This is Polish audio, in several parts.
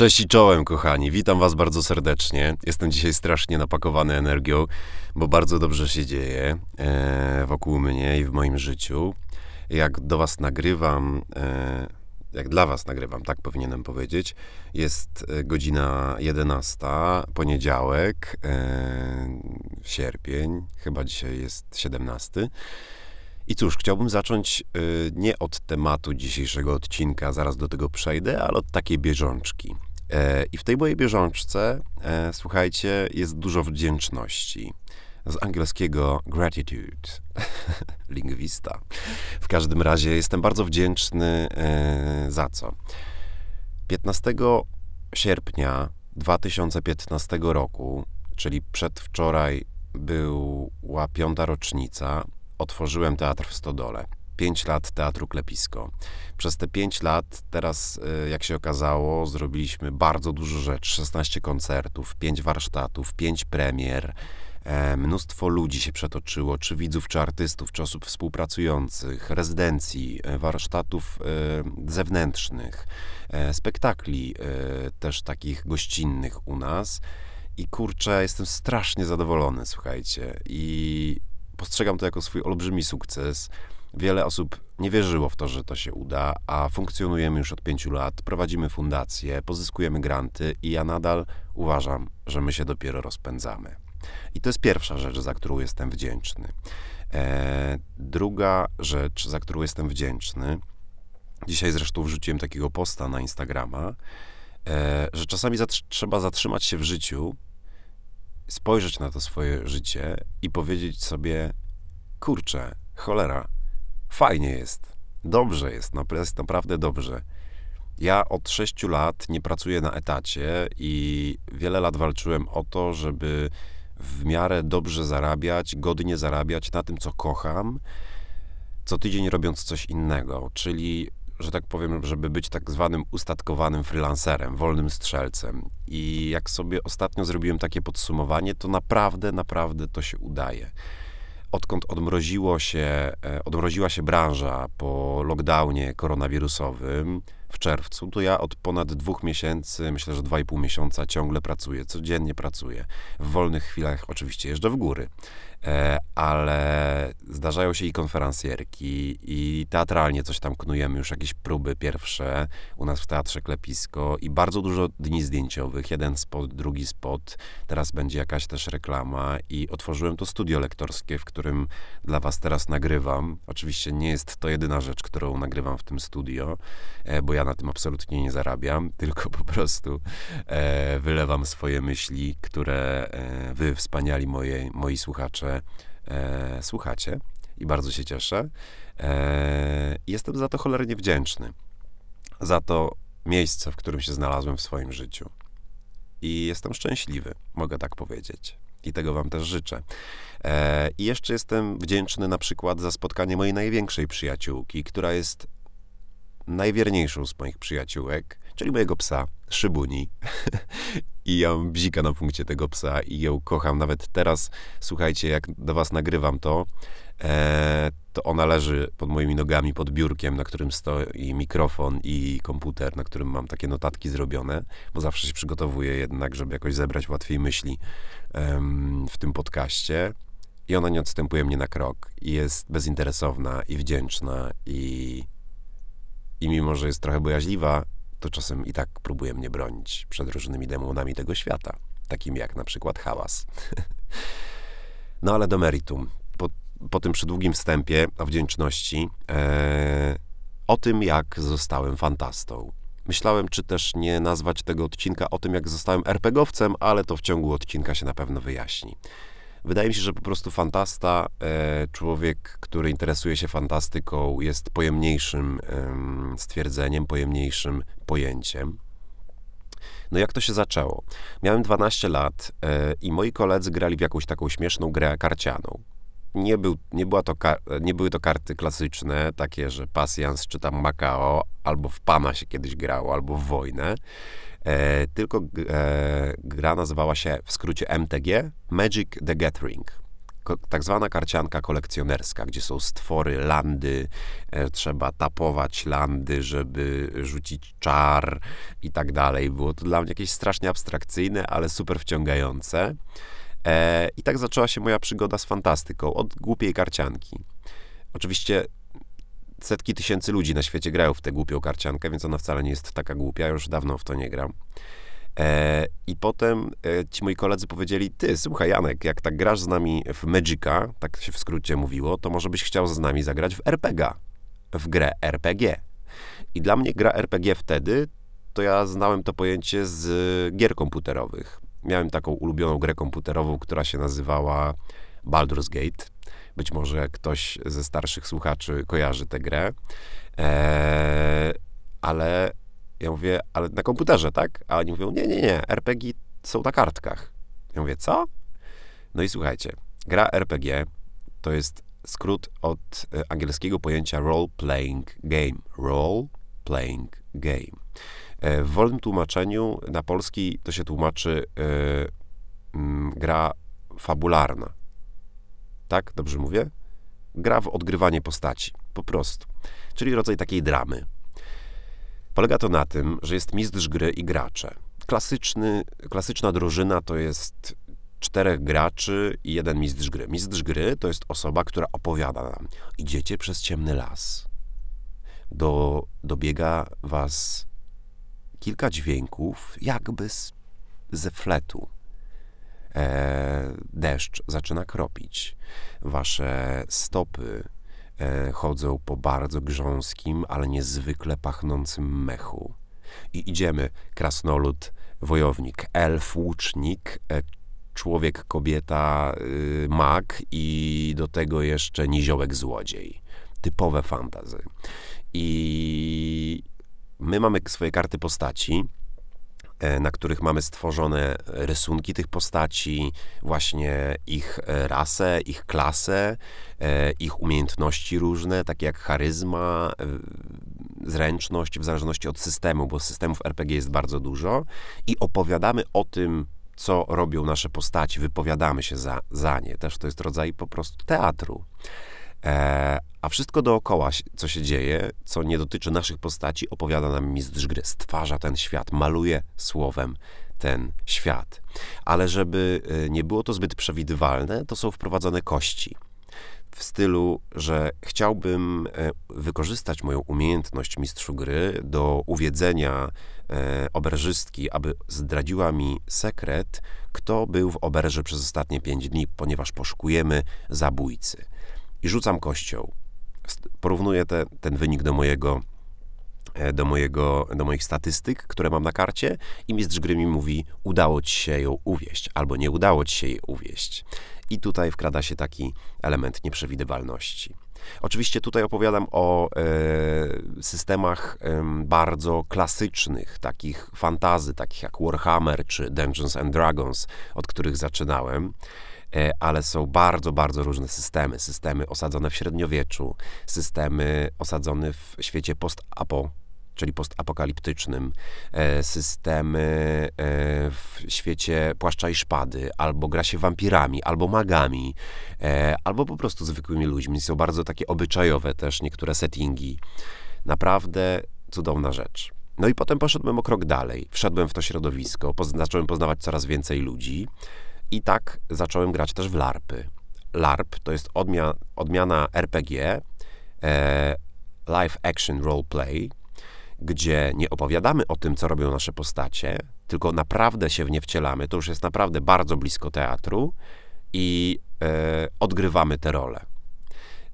Cześć i czołem, kochani. Witam Was bardzo serdecznie. Jestem dzisiaj strasznie napakowany energią, bo bardzo dobrze się dzieje e, wokół mnie i w moim życiu. Jak do Was nagrywam, e, jak dla Was nagrywam, tak powinienem powiedzieć, jest e, godzina 11, poniedziałek, sierpień, chyba dzisiaj jest 17. I cóż, chciałbym zacząć nie od tematu dzisiejszego odcinka, zaraz do tego przejdę, ale od takiej bieżączki. E, I w tej mojej bieżączce, e, słuchajcie, jest dużo wdzięczności. Z angielskiego gratitude, lingwista. W każdym razie jestem bardzo wdzięczny e, za co? 15 sierpnia 2015 roku, czyli przedwczoraj była piąta rocznica, otworzyłem teatr w Stodole. 5 lat Teatru Klepisko. Przez te 5 lat, teraz, e, jak się okazało, zrobiliśmy bardzo dużo rzeczy. 16 koncertów, 5 warsztatów, 5 premier. E, mnóstwo ludzi się przetoczyło, czy widzów, czy artystów, czy osób współpracujących, rezydencji, e, warsztatów zewnętrznych, spektakli też takich gościnnych u nas. I kurczę, jestem strasznie zadowolony, słuchajcie. I postrzegam to jako swój olbrzymi sukces. Wiele osób nie wierzyło w to, że to się uda, a funkcjonujemy już od pięciu lat, prowadzimy fundacje, pozyskujemy granty i ja nadal uważam, że my się dopiero rozpędzamy. I to jest pierwsza rzecz, za którą jestem wdzięczny. E, druga rzecz, za którą jestem wdzięczny, dzisiaj zresztą wrzuciłem takiego posta na Instagrama, e, że czasami zatr trzeba zatrzymać się w życiu, spojrzeć na to swoje życie i powiedzieć sobie, kurczę, cholera, fajnie jest, dobrze jest, jest naprawdę dobrze. Ja od sześciu lat nie pracuję na etacie i wiele lat walczyłem o to, żeby w miarę dobrze zarabiać, godnie zarabiać na tym, co kocham, co tydzień robiąc coś innego, czyli, że tak powiem, żeby być tak zwanym ustatkowanym freelancerem, wolnym strzelcem. I jak sobie ostatnio zrobiłem takie podsumowanie, to naprawdę, naprawdę to się udaje odkąd odmroziło się, e, odmroziła się branża po lockdownie koronawirusowym w czerwcu, to ja od ponad dwóch miesięcy, myślę, że dwa i pół miesiąca ciągle pracuję, codziennie pracuję. W wolnych chwilach oczywiście jeżdżę w góry. E, ale zdarzają się i konferencjerki, i teatralnie coś tam knujemy, już jakieś próby pierwsze u nas w Teatrze Klepisko i bardzo dużo dni zdjęciowych, jeden spot, drugi spot, teraz będzie jakaś też reklama i otworzyłem to studio lektorskie, w którym dla was teraz nagrywam. Oczywiście nie jest to jedyna rzecz, którą nagrywam w tym studio, e, bo ja na tym absolutnie nie zarabiam, tylko po prostu e, wylewam swoje myśli, które wy, wspaniali moje, moi słuchacze, e, słuchacie i bardzo się cieszę. E, jestem za to cholernie wdzięczny. Za to miejsce, w którym się znalazłem w swoim życiu. I jestem szczęśliwy, mogę tak powiedzieć. I tego Wam też życzę. E, I jeszcze jestem wdzięczny na przykład za spotkanie mojej największej przyjaciółki, która jest najwierniejszą z moich przyjaciółek, czyli mojego psa, Szybuni. I ja mam bzika na punkcie tego psa i ją kocham. Nawet teraz, słuchajcie, jak do was nagrywam to, e, to ona leży pod moimi nogami, pod biurkiem, na którym stoi mikrofon i komputer, na którym mam takie notatki zrobione, bo zawsze się przygotowuję jednak, żeby jakoś zebrać łatwiej myśli w tym podcaście. I ona nie odstępuje mnie na krok i jest bezinteresowna i wdzięczna i, i mimo, że jest trochę bojaźliwa, to czasem i tak próbuje mnie bronić przed różnymi demonami tego świata, takimi jak na przykład hałas. no ale do meritum. Po, po tym przydługim wstępie o wdzięczności, e, o tym, jak zostałem fantastą. Myślałem, czy też nie nazwać tego odcinka o tym, jak zostałem RPGowcem, ale to w ciągu odcinka się na pewno wyjaśni. Wydaje mi się, że po prostu fantasta, e, człowiek, który interesuje się fantastyką, jest pojemniejszym stwierdzeniem, pojemniejszym pojęciem. No jak to się zaczęło? Miałem 12 lat e, i moi koledzy grali w jakąś taką śmieszną grę karcianą. Nie, był, nie, była to, nie były to karty klasyczne, takie, że pasjans czy tam Macao, albo w Pana się kiedyś grało, albo w wojnę E, tylko e, gra nazywała się w skrócie MTG Magic the Gathering. tak zwana karcianka kolekcjonerska, gdzie są stwory, landy, e, trzeba tapować landy, żeby rzucić czar i tak dalej. Było to dla mnie jakieś strasznie abstrakcyjne, ale super wciągające. I tak zaczęła się moja przygoda z fantastyką, od głupiej karcianki. Oczywiście setki tysięcy ludzi na świecie grają w tę głupią karciankę, więc ona wcale nie jest taka głupia, już dawno w to nie gram. E, I potem e, ci moi koledzy powiedzieli, ty, słuchaj Janek, jak tak grasz z nami w Magica, tak się w skrócie mówiło, to może byś chciał z nami zagrać w RPG, w grę RPG. I dla mnie gra RPG wtedy, to ja znałem to pojęcie z gier komputerowych. Miałem taką ulubioną grę komputerową, która się nazywała Baldur's Gate. Być może ktoś ze starszych słuchaczy kojarzy tę grę. Eee, ale ja mówię, ale na komputerze, tak? A oni mówią, nie, nie, nie, RPG są na kartkach. Ja mówię, co? No i słuchajcie, gra RPG to jest skrót od e, angielskiego pojęcia role playing game. Role playing game. E, w wolnym tłumaczeniu na polski to się tłumaczy mm, gra fabularna. Tak? Dobrze mówię? Gra w odgrywanie postaci. Po prostu. Czyli rodzaj takiej dramy. Polega to na tym, że jest mistrz gry i gracze. Klasyczny, klasyczna drużyna to jest czterech graczy i jeden mistrz gry. Mistrz gry to jest osoba, która opowiada nam. Idziecie przez ciemny las. Do, dobiega was kilka dźwięków, jakby z, ze fletu. E, deszcz zaczyna kropić. Wasze stopy e, chodzą po bardzo grząskim, ale niezwykle pachnącym mechu. I idziemy, krasnolud, wojownik, elf, łucznik, e, człowiek, kobieta, y, mag i do tego jeszcze niziołek złodziej. Typowe fantazy. I my mamy swoje karty postaci, na których mamy stworzone rysunki tych postaci, właśnie ich e, rasę, ich klasę, e, ich umiejętności różne, takie jak charyzma, zręczność, w zależności od systemu, bo systemów RPG jest bardzo dużo i opowiadamy o tym, co robią nasze postaci, wypowiadamy się za, za nie. Też to jest rodzaj po prostu teatru. E, a wszystko dookoła, co się dzieje, co nie dotyczy naszych postaci, opowiada nam mistrz gry. Stwarza ten świat, maluje słowem ten świat. Ale żeby e, nie było to zbyt przewidywalne, to są wprowadzone kości. W stylu, że chciałbym e, wykorzystać moją umiejętność mistrzu gry do uwiedzenia oberżystki, aby zdradziła mi sekret, kto był w oberży przez ostatnie pięć dni, ponieważ poszukujemy zabójcy i rzucam kością. Porównuję te, ten wynik do mojego, e, do, mojego, do moich statystyk, które mam na karcie i mistrz gry mi mówi, udało ci się ją uwieść, albo nie udało ci się jej uwieść. I tutaj wkrada się taki element nieprzewidywalności. Oczywiście tutaj opowiadam o e, systemach e, bardzo klasycznych, takich fantazy, takich jak Warhammer czy Dungeons and Dragons, od których zaczynałem. E, ale są bardzo, bardzo różne systemy. Systemy osadzone w średniowieczu, systemy osadzone w świecie post-apo, czyli postapokaliptycznym, e, systemy e, w świecie płaszcza i szpady, albo gra się wampirami, albo magami, albo po prostu zwykłymi ludźmi. Są bardzo takie obyczajowe też niektóre settingi. Naprawdę cudowna rzecz. No i potem poszedłem o krok dalej. Wszedłem w to środowisko, zacząłem poznawać coraz więcej ludzi. I tak zacząłem grać też w LARPy. LARP to jest odmia odmiana RPG, e, Live Action Role Play, gdzie nie opowiadamy o tym, co robią nasze postacie, tylko naprawdę się w nie wcielamy. To już jest naprawdę bardzo blisko teatru i e, odgrywamy te role.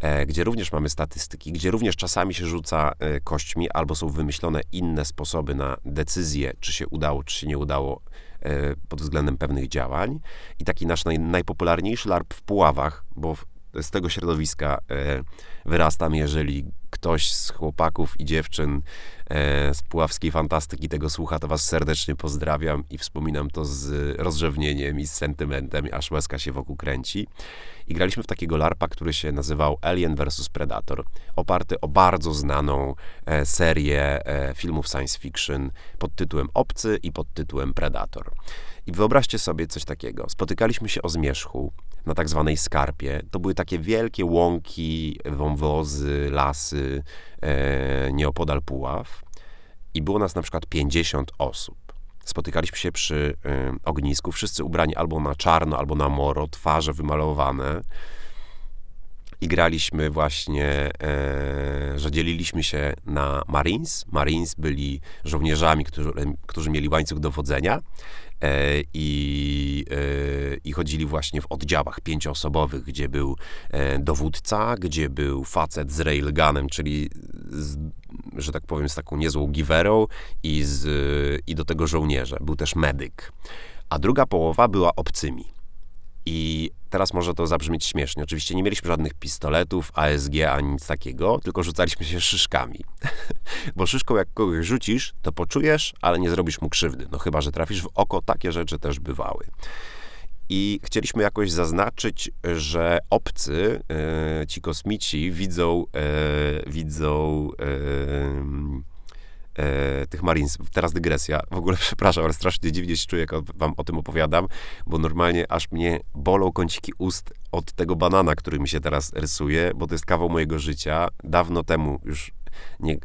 E, gdzie również mamy statystyki, gdzie również czasami się rzuca e, kośćmi, albo są wymyślone inne sposoby na decyzję, czy się udało, czy się nie udało pod względem pewnych działań. I taki nasz naj, najpopularniejszy LARP w Puławach, bo z tego środowiska e, wyrastam, jeżeli ktoś z chłopaków i dziewczyn e, z puławskiej fantastyki tego słucha, to was serdecznie pozdrawiam i wspominam to z rozrzewnieniem i z sentymentem, aż łezka się wokół kręci. I graliśmy w takiego larpa, który się nazywał Alien vs Predator, oparty o bardzo znaną e, serię e, filmów science fiction pod tytułem Obcy i pod tytułem Predator. I wyobraźcie sobie coś takiego. Spotykaliśmy się o zmierzchu na tak zwanej skarpie. To były takie wielkie łąki, wąwozy, lasy e, nieopodal Puław. I było nas na przykład 50 osób. Spotykaliśmy się przy y, ognisku, wszyscy ubrani albo na czarno, albo na moro, twarze wymalowane. I graliśmy właśnie, e, że dzieliliśmy się na Marines. Marines byli żołnierzami, którzy, którzy mieli łańcuch dowodzenia E, i, e, i chodzili właśnie w oddziałach pięcioosobowych, gdzie był e, dowódca, gdzie był facet z railgunem, czyli z, że tak powiem z taką niezłą giwerą i, z, i do tego żołnierze. Był też medyk. A druga połowa była obcymi. I teraz może to zabrzmieć śmiesznie. Oczywiście nie mieliśmy żadnych pistoletów, ASG ani nic takiego, tylko rzucaliśmy się szyszkami. Bo szyszką jak kogoś rzucisz, to poczujesz, ale nie zrobisz mu krzywdy. No chyba, że trafisz w oko, takie rzeczy też bywały. I chcieliśmy jakoś zaznaczyć, że obcy, e, ci kosmici widzą, e, widzą e, tych Marines. Teraz dygresja. W ogóle przepraszam, ale strasznie dziwnie się czuję, jak wam o tym opowiadam, bo normalnie aż mnie bolą kąciki ust od tego banana, który mi się teraz rysuje, bo to jest kawał mojego życia. Dawno temu już nie, e,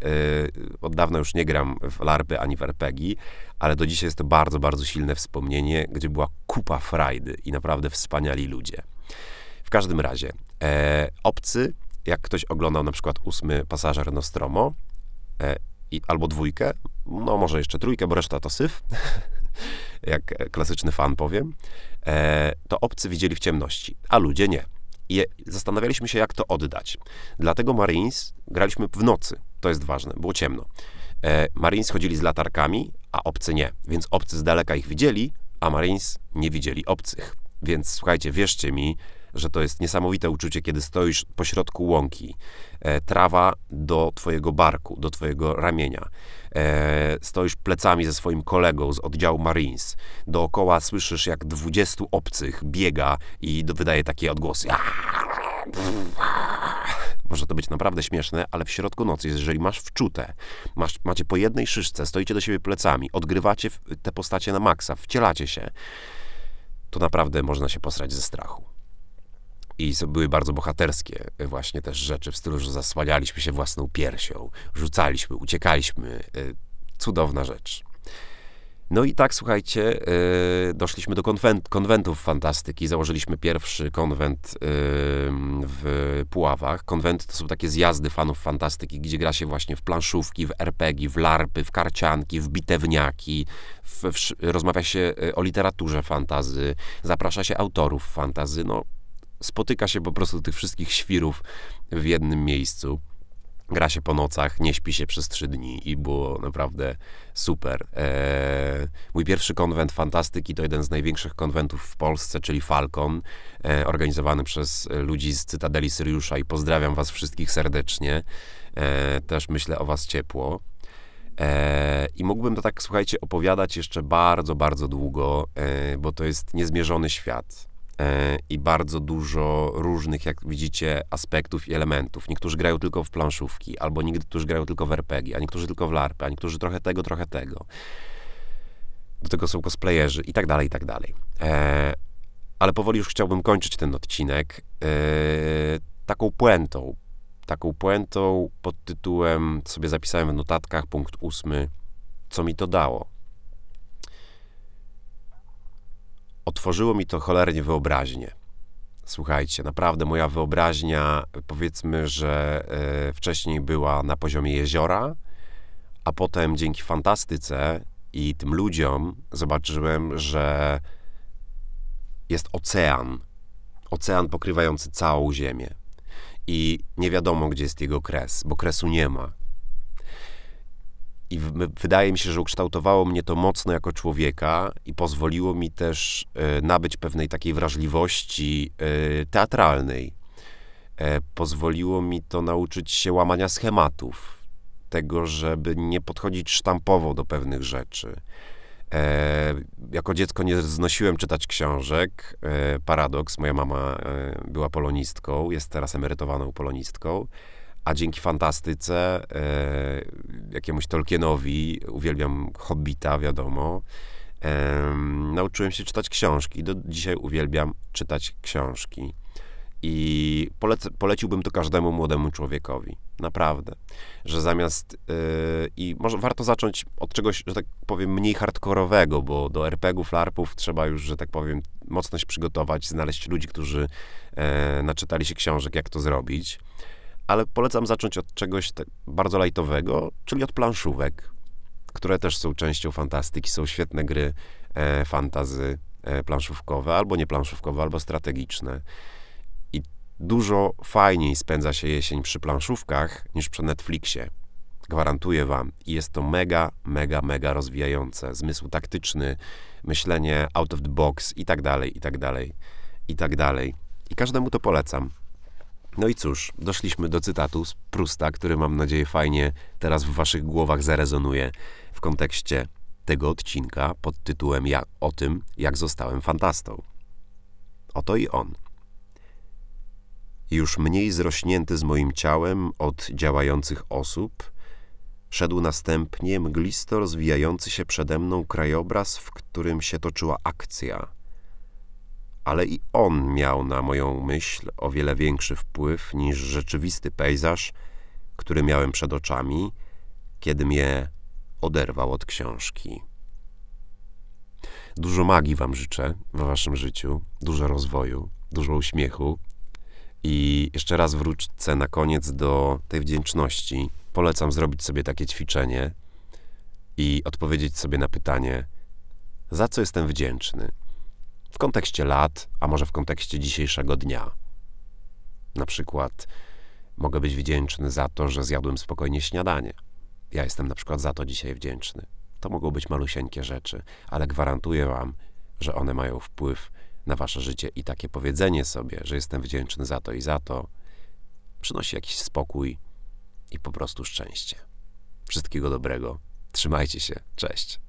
od dawna już nie gram w larpy ani w RPG, ale do dzisiaj jest to bardzo, bardzo silne wspomnienie, gdzie była kupa frajdy i naprawdę wspaniali ludzie. W każdym razie, e, obcy, jak ktoś oglądał na przykład ósmy pasażer Nostromo, e, i, albo dwójkę, no może jeszcze trójkę, bo reszta to syf, jak klasyczny fan powiem, e, to obcy widzieli w ciemności, a ludzie nie. I zastanawialiśmy się, jak to oddać. Dlatego Marines graliśmy w nocy. To jest ważne, było ciemno. E, Marines chodzili z latarkami, a obcy nie. Więc obcy z daleka ich widzieli, a Marines nie widzieli obcych. Więc słuchajcie, wierzcie mi, że to jest niesamowite uczucie, kiedy stoisz pośrodku łąki, e, trawa do twojego barku, do twojego ramienia, e, stoisz plecami ze swoim kolegą z oddziału Marines, dookoła słyszysz jak dwudziestu obcych biega i wydaje takie odgłosy. Może to być naprawdę śmieszne, ale w środku nocy, jeżeli masz wczute, masz, macie po jednej szyszce, stoicie do siebie plecami, odgrywacie te postacie na maksa, wcielacie się, to naprawdę można się posrać ze strachu. I były bardzo bohaterskie właśnie też rzeczy w stylu, że zasłanialiśmy się własną piersią, rzucaliśmy, uciekaliśmy. E, cudowna rzecz. No i tak, słuchajcie, e, doszliśmy do konwent, konwentów fantastyki. Założyliśmy pierwszy konwent w Puławach. Konwenty to są takie zjazdy fanów fantastyki, gdzie gra się właśnie w planszówki, w RPG, w larpy, w karcianki, w bitewniaki. W, w, rozmawia się e, o literaturze fantazy, zaprasza się autorów fantazy. No, spotyka się po prostu tych wszystkich świrów w jednym miejscu. Gra się po nocach, nie śpi się przez trzy dni i było naprawdę super. Eee, mój pierwszy konwent fantastyki to jeden z największych konwentów w Polsce, czyli Falcon, e, organizowany przez ludzi z Cytadeli Syriusza i pozdrawiam was wszystkich serdecznie. E, też myślę o was ciepło. E, I mógłbym to tak, słuchajcie, opowiadać jeszcze bardzo, bardzo długo, bo to jest niezmierzony świat. E, i bardzo dużo różnych, jak widzicie, aspektów i elementów. Niektórzy grają tylko w planszówki, albo niektórzy grają tylko w RPG, a niektórzy tylko w LARPy, a niektórzy trochę tego, trochę tego. Do tego są cosplayerzy i tak dalej, i tak dalej. E, ale powoli już chciałbym kończyć ten odcinek e, taką puentą. Taką puentą pod tytułem, sobie zapisałem w notatkach, punkt ósmy, co mi to dało otworzyło mi to cholernie wyobraźnię. Słuchajcie, naprawdę moja wyobraźnia, powiedzmy, że e, wcześniej była na poziomie jeziora, a potem dzięki fantastyce i tym ludziom zobaczyłem, że jest ocean. Ocean pokrywający całą Ziemię. I nie wiadomo, gdzie jest jego kres, bo kresu nie ma. I wydaje mi się, że ukształtowało mnie to mocno jako człowieka i pozwoliło mi też e, nabyć pewnej takiej wrażliwości e, teatralnej. E, pozwoliło mi to nauczyć się łamania schematów, tego, żeby nie podchodzić sztampowo do pewnych rzeczy. E, jako dziecko nie znosiłem czytać książek. E, paradoks, moja mama e, była polonistką, jest teraz emerytowaną polonistką, a dzięki fantastyce, e, jakiemuś Tolkienowi, uwielbiam Hobbita, wiadomo, nauczyłem się czytać książki. Do dzisiaj uwielbiam czytać książki. I polec, poleciłbym to każdemu młodemu człowiekowi. Naprawdę. Że zamiast. Yy, I może warto zacząć od czegoś, że tak powiem, mniej hardkorowego, bo do RPGów, LARPów trzeba już, że tak powiem, mocno się przygotować, znaleźć ludzi, którzy e, naczytali się książek, jak to zrobić. Ale polecam zacząć od czegoś tak bardzo lajtowego, czyli od planszówek, które też są częścią fantastyki. Są świetne gry e, fantazy e, planszówkowe, albo nie planszówkowe, albo strategiczne dużo fajniej spędza się jesień przy planszówkach niż przy Netflixie. Gwarantuję wam. I jest to mega, mega, mega rozwijające. Zmysł taktyczny, myślenie out of the box i tak dalej, i tak dalej, i tak dalej. I każdemu to polecam. No i cóż, doszliśmy do cytatu z Prusta, który mam nadzieję fajnie teraz w waszych głowach zarezonuje w kontekście tego odcinka pod tytułem ja, o tym, jak zostałem fantastą. Oto i on już mniej zrośnięty z moim ciałem od działających osób, szedł następnie mglisto rozwijający się przede mną krajobraz, w którym się toczyła akcja. Ale i on miał na moją myśl o wiele większy wpływ niż rzeczywisty pejzaż, który miałem przed oczami, kiedy mnie oderwał od książki. Dużo magii Wam życzę w Waszym życiu, dużo rozwoju, dużo uśmiechu, i jeszcze raz wrócę na koniec do tej wdzięczności. Polecam zrobić sobie takie ćwiczenie i odpowiedzieć sobie na pytanie, za co jestem wdzięczny w kontekście lat, a może w kontekście dzisiejszego dnia. Na przykład mogę być wdzięczny za to, że zjadłem spokojnie śniadanie. Ja jestem na przykład za to dzisiaj wdzięczny. To mogą być malusieńkie rzeczy, ale gwarantuję Wam, że one mają wpływ na wasze życie i takie powiedzenie sobie, że jestem wdzięczny za to i za to, przynosi jakiś spokój i po prostu szczęście. Wszystkiego dobrego. Trzymajcie się. Cześć.